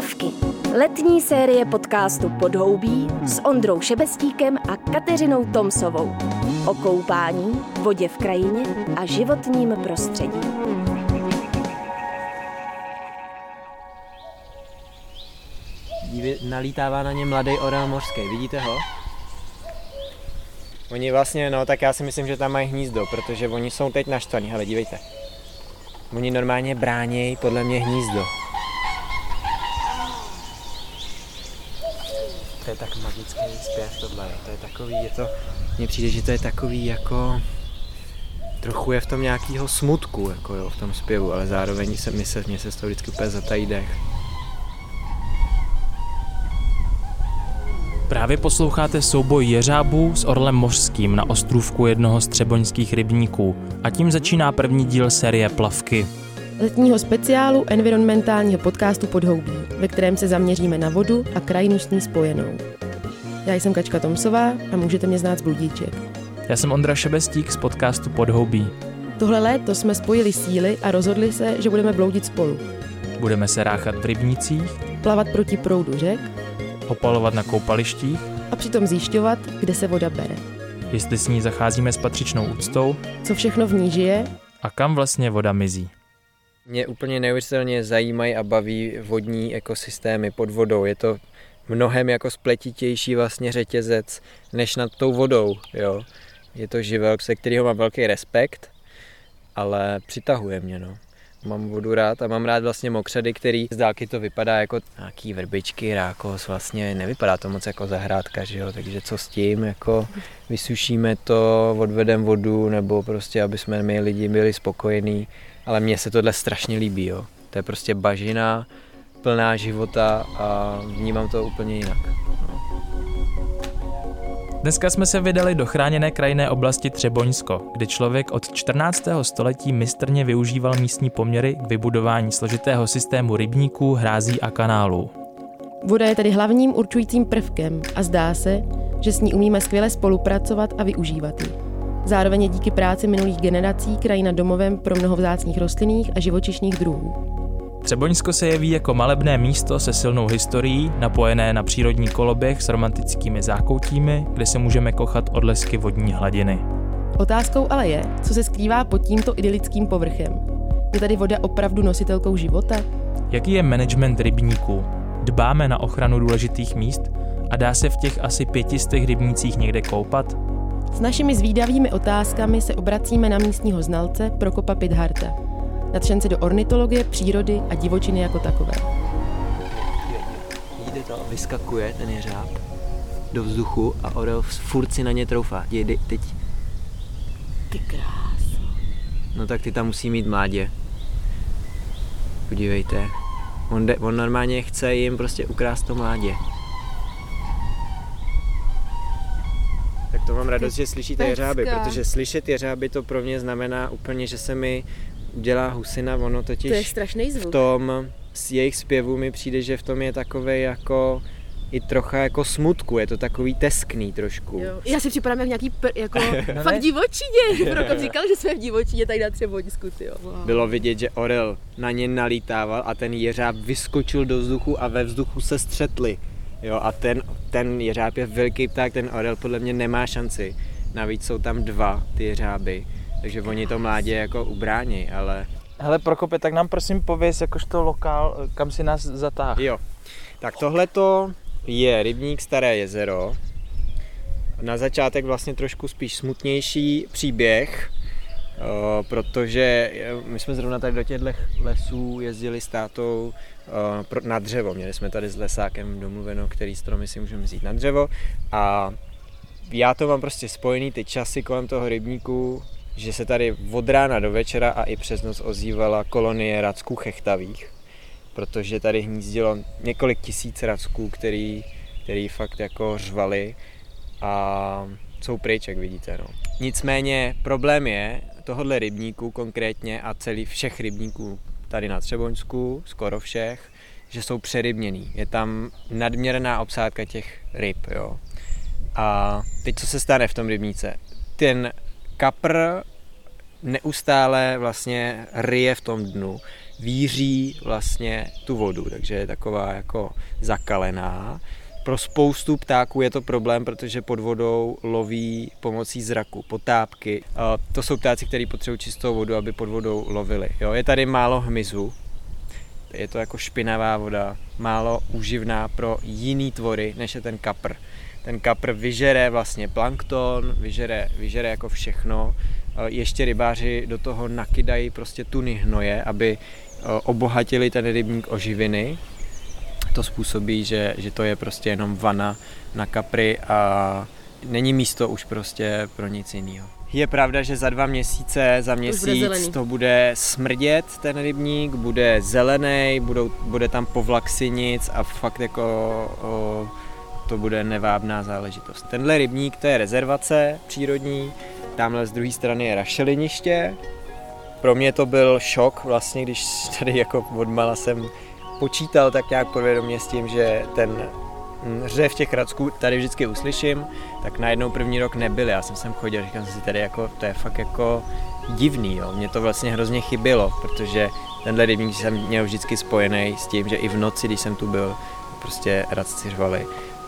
Plavky. Letní série podcastu Podhoubí s Ondrou Šebestíkem a Kateřinou Tomsovou. O koupání, vodě v krajině a životním prostředí. Dívě, nalítává na ně mladý orel mořský, vidíte ho? Oni vlastně, no tak já si myslím, že tam mají hnízdo, protože oni jsou teď naštvaní, hele dívejte. Oni normálně bránějí podle mě hnízdo. To je tak magický zpěv tohle, to je takový, je to, mně přijde, že to je takový jako, trochu je v tom nějakýho smutku, jako jo, v tom zpěvu, ale zároveň se, mi se, mě se z toho vždycky úplně zatají dech. Právě posloucháte souboj jeřábů s orlem mořským na ostrůvku jednoho z třeboňských rybníků a tím začíná první díl série Plavky. Letního speciálu environmentálního podcastu Podhoubí, ve kterém se zaměříme na vodu a krajinu s ní spojenou. Já jsem Kačka Tomsová a můžete mě znát z Bludíček. Já jsem Ondra Šebestík z podcastu Podhoubí. Tohle léto jsme spojili síly a rozhodli se, že budeme bloudit spolu. Budeme se ráchat v rybnicích, Plavat proti proudu řek opalovat na koupalištích, a přitom zjišťovat, kde se voda bere. jestli s ní zacházíme s patřičnou úctou Co všechno v ní žije a kam vlastně voda mizí. Mě úplně neuvěřitelně zajímají a baví vodní ekosystémy pod vodou. Je to mnohem jako spletitější vlastně řetězec než nad tou vodou. Jo. Je to živel, se kterého mám velký respekt, ale přitahuje mě. No. Mám vodu rád a mám rád vlastně mokřady, který z dálky to vypadá jako nějaký vrbičky, rákos, vlastně nevypadá to moc jako zahrádka, že jo? takže co s tím, jako vysušíme to, odvedeme vodu, nebo prostě, aby jsme my lidi byli spokojení, ale mně se tohle strašně líbí, jo. to je prostě bažina, plná života a vnímám to úplně jinak. No. Dneska jsme se vydali do chráněné krajinné oblasti Třeboňsko, kde člověk od 14. století mistrně využíval místní poměry k vybudování složitého systému rybníků, hrází a kanálů. Voda je tedy hlavním určujícím prvkem a zdá se, že s ní umíme skvěle spolupracovat a využívat ji. Zároveň je díky práci minulých generací krajina domovem pro mnoho vzácných rostlinných a živočišných druhů. Třeboňsko se jeví jako malebné místo se silnou historií, napojené na přírodní koloběh s romantickými zákoutími, kde se můžeme kochat odlesky vodní hladiny. Otázkou ale je, co se skrývá pod tímto idylickým povrchem. Je tady voda opravdu nositelkou života? Jaký je management rybníků? Dbáme na ochranu důležitých míst a dá se v těch asi pětistech rybnících někde koupat? S našimi zvídavými otázkami se obracíme na místního znalce Prokopa Pidharta, nadšence do ornitologie, přírody a divočiny jako takové. Jde to, vyskakuje ten jeřáb do vzduchu a orel furt si na ně troufá. Jde, teď. Ty krás. No tak ty tam musí mít mládě. Podívejte. On, de, on normálně chce jim prostě ukrást to mládě. Tak to mám radost, že slyšíte jeřáby, protože slyšet jeřáby to pro mě znamená úplně, že se mi udělá husina, ono totiž To je strašný zvuk. v tom z jejich zpěvu mi přijde, že v tom je takový jako i trocha jako smutku, je to takový teskný trošku. Jo. Já si připadám jak nějaký pr, jako fakt divočině. Prokop říkal, že jsme v divočině tady na Třeboňsku, jo. Wow. Bylo vidět, že orel na ně nalítával a ten jeřáb vyskočil do vzduchu a ve vzduchu se střetli. Jo, a ten, ten jeřáb je velký pták, ten orel podle mě nemá šanci. Navíc jsou tam dva ty jeřáby, takže oni to mládě jako ubrání, ale Hele Prokope, tak nám prosím pověz, jakožto lokál, kam si nás zatáhl. Jo, tak tohleto je rybník Staré jezero. Na začátek vlastně trošku spíš smutnější příběh, eh, protože eh, my jsme zrovna tady do těchto lesů jezdili s tátou eh, na dřevo. Měli jsme tady s lesákem domluveno, který stromy si můžeme vzít na dřevo a já to mám prostě spojený ty časy kolem toho rybníku, že se tady od rána do večera a i přes noc ozývala kolonie racků chechtavých protože tady hnízdilo několik tisíc racků, který, který fakt jako řvali a jsou pryč, jak vidíte. No. Nicméně problém je tohohle rybníku konkrétně a celý všech rybníků tady na Třeboňsku, skoro všech, že jsou přerybněný. Je tam nadměrná obsádka těch ryb, jo. A teď co se stane v tom rybníce? Ten kapr neustále vlastně ryje v tom dnu. víří vlastně tu vodu, takže je taková jako zakalená. Pro spoustu ptáků je to problém, protože pod vodou loví pomocí zraku, potápky. To jsou ptáci, kteří potřebují čistou vodu, aby pod vodou lovili. Jo, je tady málo hmyzu, je to jako špinavá voda, málo uživná pro jiný tvory, než je ten kapr. Ten kapr vyžere vlastně plankton, vyžere, vyžere jako všechno. Ještě rybáři do toho nakydají prostě tuny hnoje, aby obohatili ten rybník o živiny. To způsobí, že, že to je prostě jenom vana na kapry a není místo už prostě pro nic jiného. Je pravda, že za dva měsíce, za měsíc bude to bude smrdět ten rybník, bude zelený, budou, bude tam povlak sinic a fakt jako o, to bude nevábná záležitost. Tenhle rybník to je rezervace přírodní, tamhle z druhé strany je rašeliniště. Pro mě to byl šok vlastně, když tady jako odmala jsem počítal tak nějak podvědomě s tím, že ten řev těch racků tady vždycky uslyším, tak najednou první rok nebyly. Já jsem sem chodil, říkám si tady jako, to je fakt jako divný, jo. Mě to vlastně hrozně chybělo, protože tenhle rybník jsem měl vždycky spojený s tím, že i v noci, když jsem tu byl, prostě radci řvali.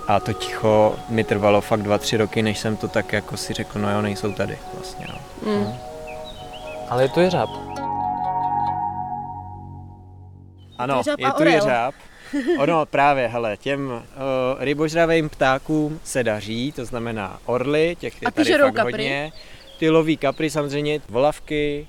A to ticho mi trvalo fakt dva, tři roky, než jsem to tak jako si řekl, no jo, nejsou tady vlastně, no. Mm. No. Ale je to jeřáb. Ano, jeřáb je tu jeřáb. Ono právě, hele, těm uh, rybožravým ptákům se daří, to znamená orly, těch je tady fakt kapry. hodně. Ty loví kapry samozřejmě, volavky,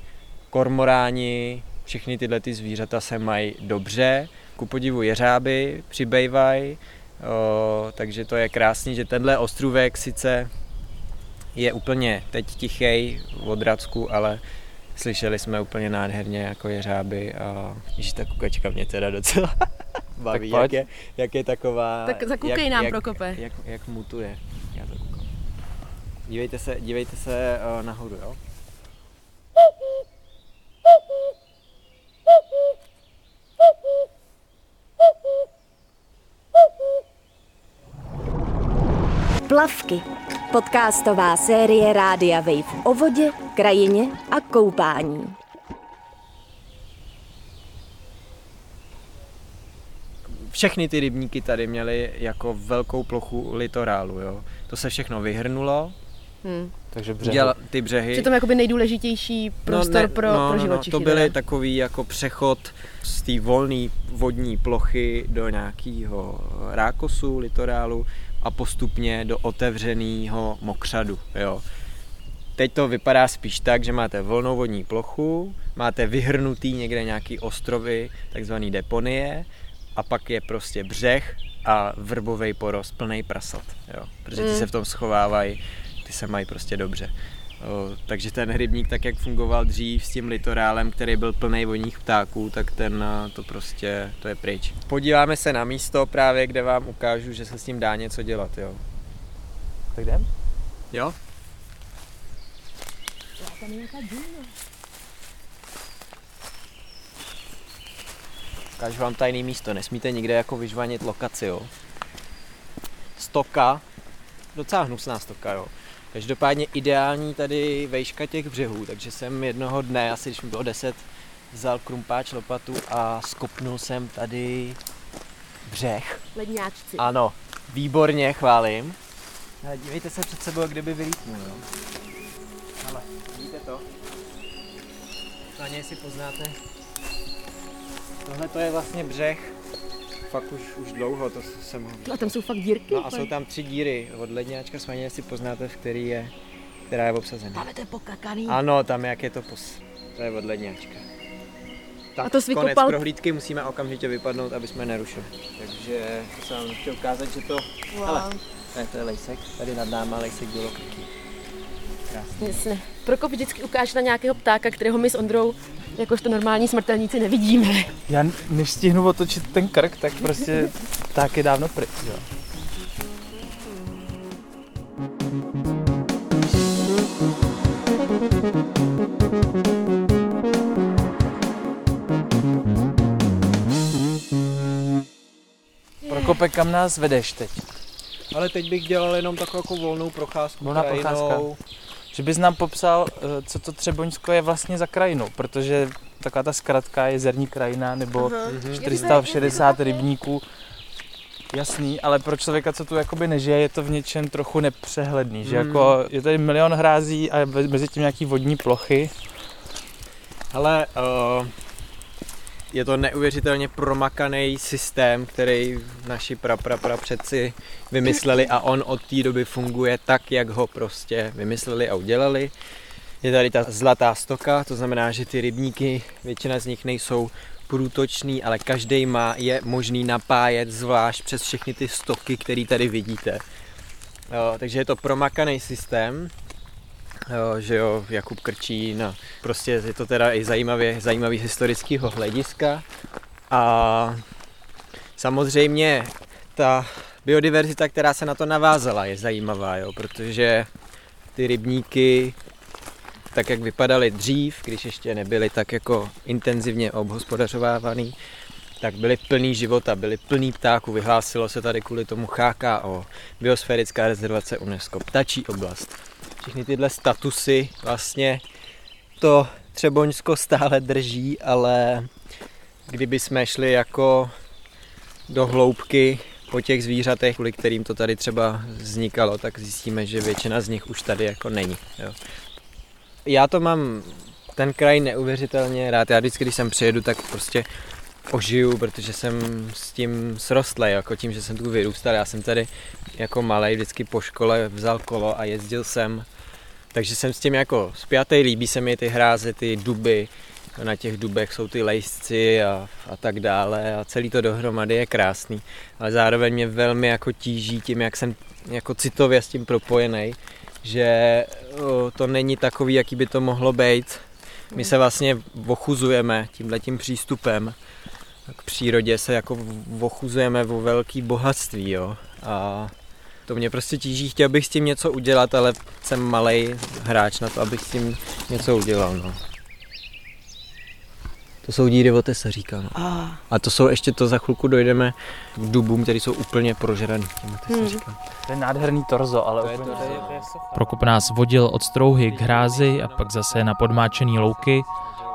kormoráni, všechny tyhle ty zvířata se mají dobře. Ku podivu jeřáby přibývají, uh, takže to je krásný, že tenhle ostrůvek sice je úplně teď tichý od Racku, ale slyšeli jsme úplně nádherně jako jeřáby a že ta kukačka mě teda docela baví, tak jak, je, jak je taková... Tak zakukej jak, nám, jak, Prokope. Jak, jak mutuje. Já to koukám. Dívejte se, dívejte se uh, nahoru, jo? Plavky. Podcastová série Rádia Wave o vodě, krajině a koupání. všechny ty rybníky tady měly jako velkou plochu litorálu, jo. To se všechno vyhrnulo, Hmm. Takže břehy. Děla, ty břehy. Přitom jakoby nejdůležitější prostor no, ne, pro, no, pro živočichy. No, no, to byly takový jako přechod z té volné vodní plochy do nějakého rákosu, litorálu a postupně do otevřeného mokřadu. Jo. Teď to vypadá spíš tak, že máte volnou vodní plochu, máte vyhrnutý někde nějaký ostrovy, takzvaný deponie a pak je prostě břeh a vrbový porost plný prasat, jo. Protože ty mm. se v tom schovávají, se mají prostě dobře. O, takže ten rybník, tak jak fungoval dřív s tím litorálem, který byl plný vodních ptáků, tak ten to prostě, to je pryč. Podíváme se na místo právě, kde vám ukážu, že se s tím dá něco dělat, jo. Tak jdem? Jo? Ukážu vám tajný místo, nesmíte nikde jako vyžvanit lokaci, jo. Stoka, docela hnusná stoka, jo. Každopádně ideální tady vejška těch břehů, takže jsem jednoho dne, asi když mi bylo 10, vzal krumpáč lopatu a skopnul jsem tady břeh. Ledňáčci. Ano, výborně, chválím. Ale dívejte se před sebou, kdyby vylítnul, jo. Ale, vidíte to? Na něj si poznáte Tohle to je vlastně břeh, fakt už, už dlouho, to jsem... A tam jsou fakt dírky? No a jsou tam tři díry od ledňáčka, s si poznáte, v který je, která je obsazená. Tam je to pokakaný. Ano, tam jak je to pos... To je od ledňáčka. Tak, a to konec vykopal... prohlídky musíme okamžitě vypadnout, aby jsme nerušili. Takže to jsem vám chtěl ukázat, že to... Wow. Hele, ne, to je lejsek, tady nad náma lejsek bylo. Krásně. Jasně. Prokop vždycky ukáže na nějakého ptáka, kterého my s Ondrou jakožto normální smrtelníci nevidíme. Já než stihnu otočit ten krk, tak prostě tak je dávno pryč. Jo. Prokope, kam nás vedeš teď? Ale teď bych dělal jenom takovou jako volnou procházku Volná procházka. Že bys nám popsal, eh, co to Třeboňsko je vlastně za krajinu, protože taková ta zkratka jezerní krajina nebo Aha. 460 rybníků. Jasný, ale pro člověka, co tu jakoby nežije, je to v něčem trochu nepřehledný, že Hmm. jako je tady milion hrází a mezi tím nějaký vodní plochy. Ale uh, je to neuvěřitelně promakaný systém, který naši pra, pra, pra předci vymysleli a on od té doby funguje tak, jak ho prostě vymysleli a udělali. Je tady ta zlatá stoka, to znamená, že ty rybníky, většina z nich nejsou průtočný, ale každý má je možný napájet zvlášť přes všechny ty stoky, které tady vidíte. Jo, takže je to promakaný systém, že jo, Jakub Krčín a prostě je to teda i zajímavě, zajímavý z historického hlediska. A samozřejmě ta biodiverzita, která se na to navázala, je zajímavá, jo, protože ty rybníky, tak jak vypadaly dřív, když ještě nebyly tak jako intenzivně obhospodařovávaný, tak byly plný života, byly plný ptáků, vyhlásilo se tady kvůli tomu HKO, biosférická rezervace UNESCO, ptačí oblast. Všechny tyhle statusy vlastně to Třeboňsko stále drží, ale kdyby jsme šli jako do hloubky po těch zvířatech, kvůli kterým to tady třeba vznikalo, tak zjistíme, že většina z nich už tady jako není. Jo. Já to mám ten kraj neuvěřitelně rád. Já vždycky, když sem přijedu, tak prostě ožiju, protože jsem s tím srostlej, jako tím, že jsem tu vyrůstal. Já jsem tady jako malý vždycky po škole vzal kolo a jezdil jsem. Takže jsem s tím jako spjatý, líbí se mi ty hráze, ty duby, na těch dubech jsou ty lejsci a, a tak dále a celý to dohromady je krásný, ale zároveň mě velmi jako tíží tím, jak jsem jako citově s tím propojený, že to není takový, jaký by to mohlo být. My se vlastně ochuzujeme tímhletím přístupem k přírodě se jako ochuzujeme o velký bohatství, jo. A to mě prostě tíží, chtěl bych s tím něco udělat, ale jsem malý hráč na to, abych s tím něco udělal, no. To jsou díry od tesaříka, no. A to jsou ještě to za chvilku dojdeme k dubům, které jsou úplně prožraný těma tesaříkama. To je nádherný torzo, ale To je úplně to, to to je- je, to je. Prokop nás vodil od strouhy k hrázi a pak zase na podmáčený louky,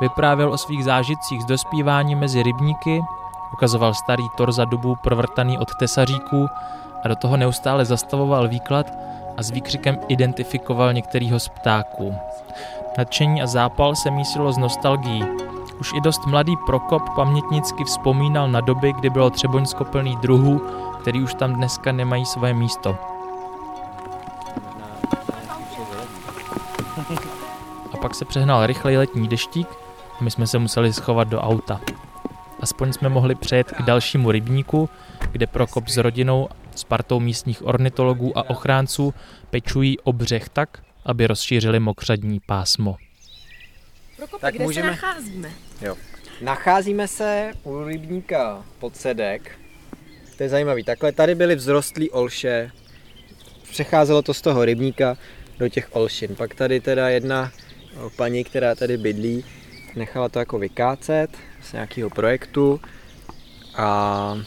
vyprávěl o svých zážitcích z dospívání mezi rybníky, ukazoval starý torza dubů provrtaný od tesaříků a do toho neustále zastavoval výklad a s výkřikem identifikoval některýho z ptáků. Nadšení a zápal se mísilo s nostalgií. Už i dost mladý Prokop pamětnicky vzpomínal na doby, kdy bylo Třeboňsko plný druhů, který už tam dneska nemají svoje místo. A pak se přehnal rychlej letní deštík a my jsme se museli schovat do auta. Aspoň jsme mohli přejet k dalšímu rybníku, kde Prokop s rodinou, s partou místních ornitologů a ochránců pečují o břeh tak, aby rozšířili mokřadní pásmo. Prokope, Tak kde můžeme- se nacházíme? Nacházíme se u rybníka Podsedek. To je zajímavý. Takhle tady byly vzrostlí olše. Přecházelo to z toho rybníka do těch olšin. Pak tady teda jedna paní, která tady bydlí, nechala to jako vykácet z nějakého projektu a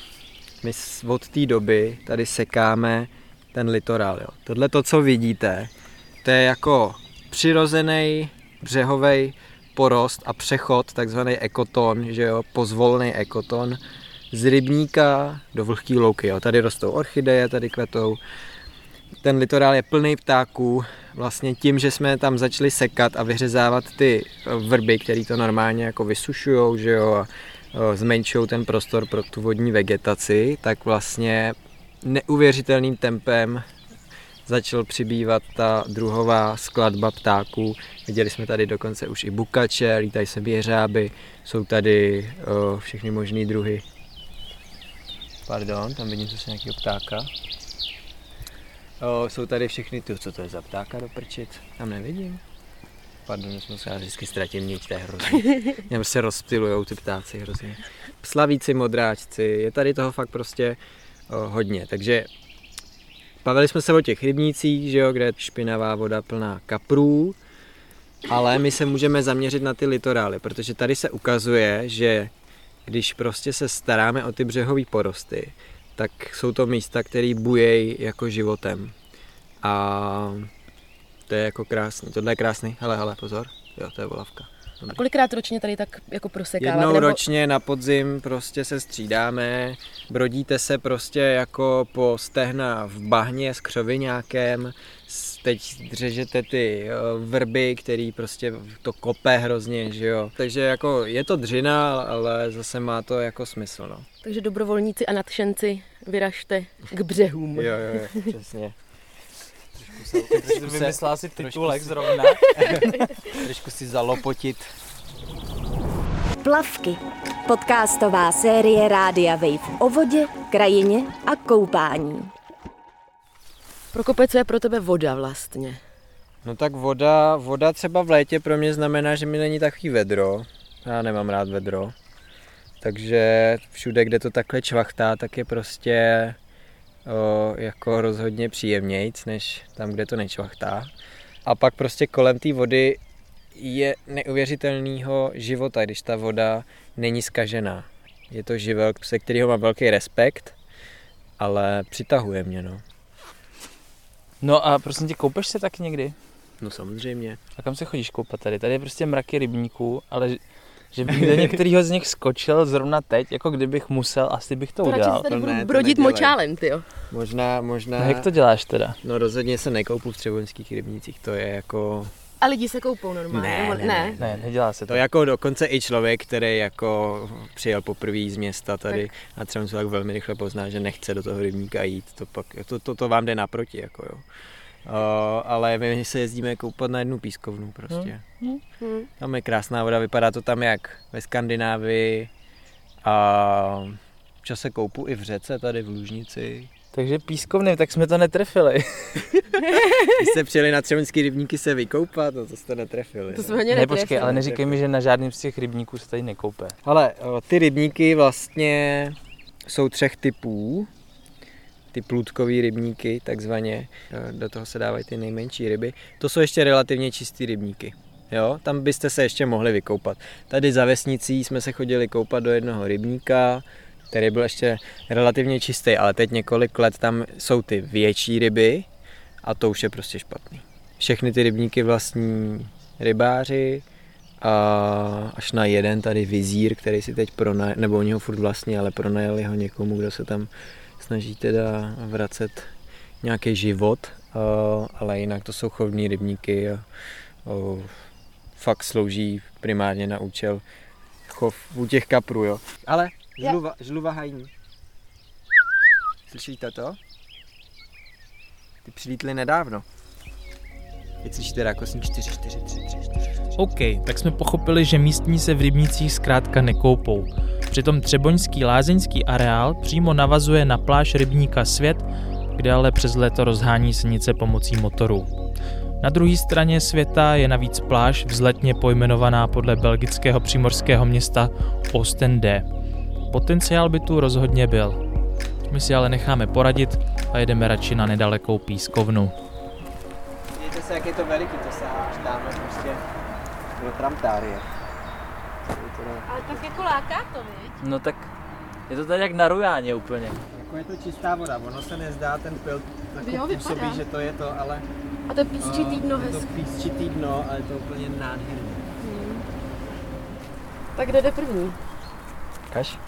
my od té doby tady sekáme ten litorál. Jo. Tohle to, co vidíte, to je jako přirozený břehový porost a přechod, takzvaný ekoton, že jo, pozvolný ekoton, z rybníka do vlhký louky. Jo. Tady rostou orchideje, tady kvetou. Ten litorál je plný ptáků. Vlastně tím, že jsme tam začali sekat a vyřezávat ty vrby, které to normálně jako vysušujou, že jo, a zmenšují ten prostor pro tu vodní vegetaci, tak vlastně neuvěřitelným tempem začal přibývat ta druhová skladba ptáků. Viděli jsme tady dokonce už i bukače, lítají se běřáby, jsou tady o, všechny možné druhy. Pardon, tam vidím zase nějakého ptáka. O, jsou tady všechny ty, co to je za ptáka do prčit? Tam nevidím. Pardon, jsme se vždycky ztratím niť, to je hrozný. Mě prostě rozptilujou ty ptáci hrozně. Slavíci, modráčci, je tady toho fakt prostě o, hodně, takže Bavili jsme se o těch rybnících, že jo, kde je špinavá voda plná kaprů, ale my se můžeme zaměřit na ty litorály, protože tady se ukazuje, že když prostě se staráme o ty břehové porosty, tak jsou to místa, které bujejí jako životem. A to je jako krásný. Tohle je krásný. Hele, hele, pozor. Jo, to je volavka. A kolikrát ročně tady tak jako prosekáváte? Jednou nebo... ročně na podzim prostě se střídáme, brodíte se prostě jako po stehna v bahně s křoviňákem, s- teď dřežete ty vrby, který prostě to kope hrozně, že jo. Takže jako je to dřina, ale zase má to jako smysl, no. Takže dobrovolníci a nadšenci, vyražte k břehům. Jo, jo, jo, přesně. Jsi se- vymyslela si trošku titulek zrovna. Trošku si zalopotit. Plavky. Podcastová série Rádia Wave o vodě, krajině a koupání. Prokope, co je pro tebe voda vlastně? No tak voda, voda třeba v létě pro mě znamená, že mi není takový vedro. Já nemám rád vedro. Takže všude, kde to takhle čvachtá, tak je prostě o, jako rozhodně příjemnějc, než tam, kde to nečvachtá. A pak prostě kolem té vody je neuvěřitelného života, když ta voda není skažená. Je to živel, se kterého mám velký respekt, ale přitahuje mě, no. No a prosím tě, koupeš se tak někdy? No samozřejmě. A kam se chodíš koupat tady? Tady je prostě mraky rybníků, ale že- že bych do některého z nich skočil zrovna teď, jako kdybych musel, asi bych to To radši udělal. se tady to budu ne, brodit močálem, ty jo. Možná, možná... No, jak to děláš teda? No rozhodně se nekoupu v třeboňských rybnících, to je jako... A lidi se koupou normálně. Ne, ne, ne. Ne, nedělá se to. To jako dokonce i člověk, který jako přijel poprvé z města tady a třeba se tak velmi rychle pozná, že nechce do toho rybníka jít, to, pak, to, to, to vám jde naproti, jako jo. Uh, ale my se jezdíme koupat na jednu pískovnu prostě. Hm. Tam je krásná voda, vypadá to tam jak ve Skandinávii a občas se koupu i v řece tady v Lužnici. Takže pískovny, tak jsme to netrefili. Když jste přijeli na třemenský rybníky se vykoupat, no to jste netrefili. To no. jsme Ne, počkej, netrefili. ale neříkej mi, že na žádným z těch rybníků se tady nekoupe. Ale o, ty rybníky vlastně jsou třech typů. Ty plůdkový rybníky, takzvaně. E, Do toho se dávají ty nejmenší ryby. To jsou ještě relativně čistý rybníky. Jo, tam byste se ještě mohli vykoupat. Tady za vesnicí jsme se chodili koupat do jednoho rybníka, který byl ještě relativně čistý, ale teď několik let tam jsou ty větší ryby a to už je prostě špatný. Všechny ty rybníky vlastní rybáři, a až na jeden tady vizír, který si teď pronajal, nebo oni ho furt vlastně, ale pronajali ho někomu, kdo se tam snaží teda vracet nějaký život, ale jinak to jsou chovní rybníky a fakt slouží primárně na účel chov u těch kaprů, jo. Ale žluva, žluva hajní. Slyšíte to? Ty přilítly nedávno. Teď slyšíte rákosní 4, 4, 3, 3, 4, 4. OK, tak jsme pochopili, že místní se v rybnících zkrátka nekoupou. Přitom Třeboňský lázeňský areál přímo navazuje na pláž rybníka Svět, kde ale přes léto rozhání senice pomocí motorů. Na druhé straně světa je navíc pláž vzletně pojmenovaná podle belgického přímorského města Ostende. Potenciál by tu rozhodně byl. My si ale necháme poradit a jedeme radši na nedalekou pískovnu. Vidíte se, jak je to veliký, to se až dáme prostě do tramtárie. Ale tak jako láká to, viď? No tak je to tady jak na Rujáně úplně. Jako je to čistá voda, ono se nezdá, ten pil tak Jo, působí, vypadá. že to je to, ale A to je písčitý dno je to hezky. písčitý dno, ale je to úplně nádherný. Tak kdo jde první? Kaš?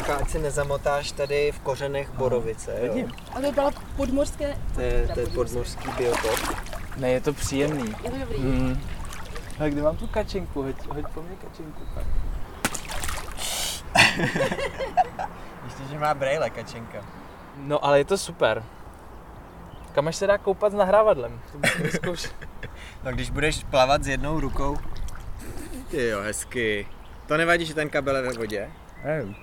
Tak ať si nezamotáš tady v kořenech borovice, jo? Vidím. A to byla podmořské... To je, to je podmořský biotop. Ne, je to příjemný. Je to dobrý. Hmm. A kde mám tu kačenku? Hoď, hoď po mně kačenku. Tak. Ještě, že má brejle kačenka. No ale je to super. Kam až se dá koupat s nahrávadlem? To musím vyzkoušet. No když budeš plavat s jednou rukou. Ty jo, hezky. To nevadí, že ten kabel je ve vodě? Nevím,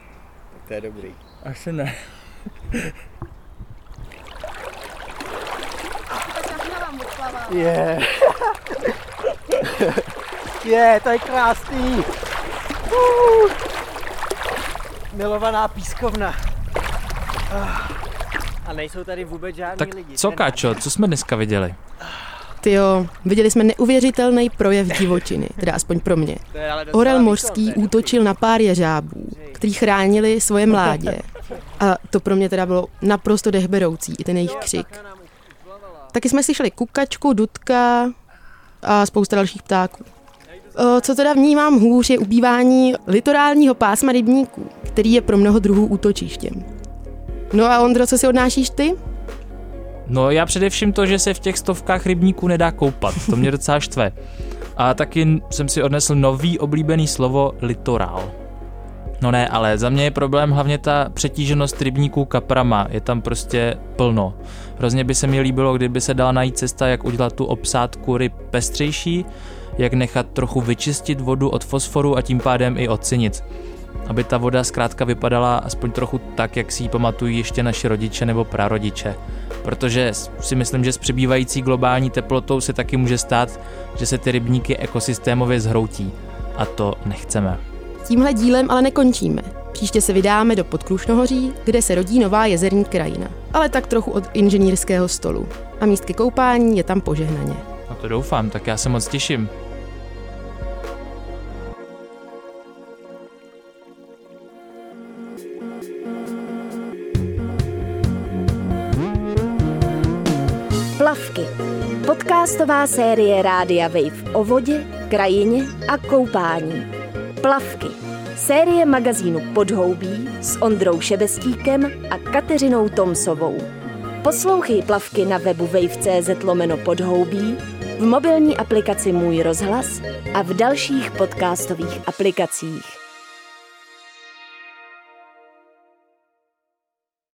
to je dobrý. asi ne. Je. Je, to je krásný. Uh. Milovaná pískovna. Ah. A nejsou tady vůbec žádní Tak lidi. co, Káčo, co jsme dneska viděli? Ty jo, viděli jsme neuvěřitelný projev divočiny, teda aspoň pro mě. Orel mořský útočil na pár jeřábů, který chránili svoje mládě. A to pro mě teda bylo naprosto dechberoucí, i ten jejich křik. Taky jsme slyšeli kukačku, dudka, a spousta dalších ptáků. Co teda vnímám hůř je ubývání litorálního pásma rybníků, který je pro mnoho druhů útočištěm. No a Ondro, co si odnášíš ty? No já především to, že se v těch stovkách rybníků nedá koupat, to mě docela štve. A taky jsem si odnesl nový oblíbený slovo litorál. No ne, ale za mě je problém hlavně ta přetíženost rybníků kaprama, je tam prostě plno. Hrozně by se mi líbilo, kdyby se dala najít cesta, jak udělat tu obsádku ryb pestřejší, jak nechat trochu vyčistit vodu od fosforu a tím pádem i od cinic. Aby ta voda zkrátka vypadala aspoň trochu tak, jak si ji pamatují ještě naši rodiče nebo prarodiče. Protože si myslím, že s přibývající globální teplotou se taky může stát, že se ty rybníky ekosystémově zhroutí. A to nechceme. Tímhle dílem ale nekončíme. Příště se vydáme do Podkrušnohoří, kde se rodí nová jezerní krajina. Ale tak trochu od inženýrského stolu. A místky koupání je tam požehnaně. No to doufám, tak já se moc těším. Podcastová série Rádia Wave o vodě, krajině a koupání. Plavky. Série magazínu Podhoubí s Ondrou Šebestíkem a Kateřinou Tomsovou. Poslouchej plavky na webu wave.cz lomeno podhoubí, v mobilní aplikaci Můj rozhlas a v dalších podcastových aplikacích.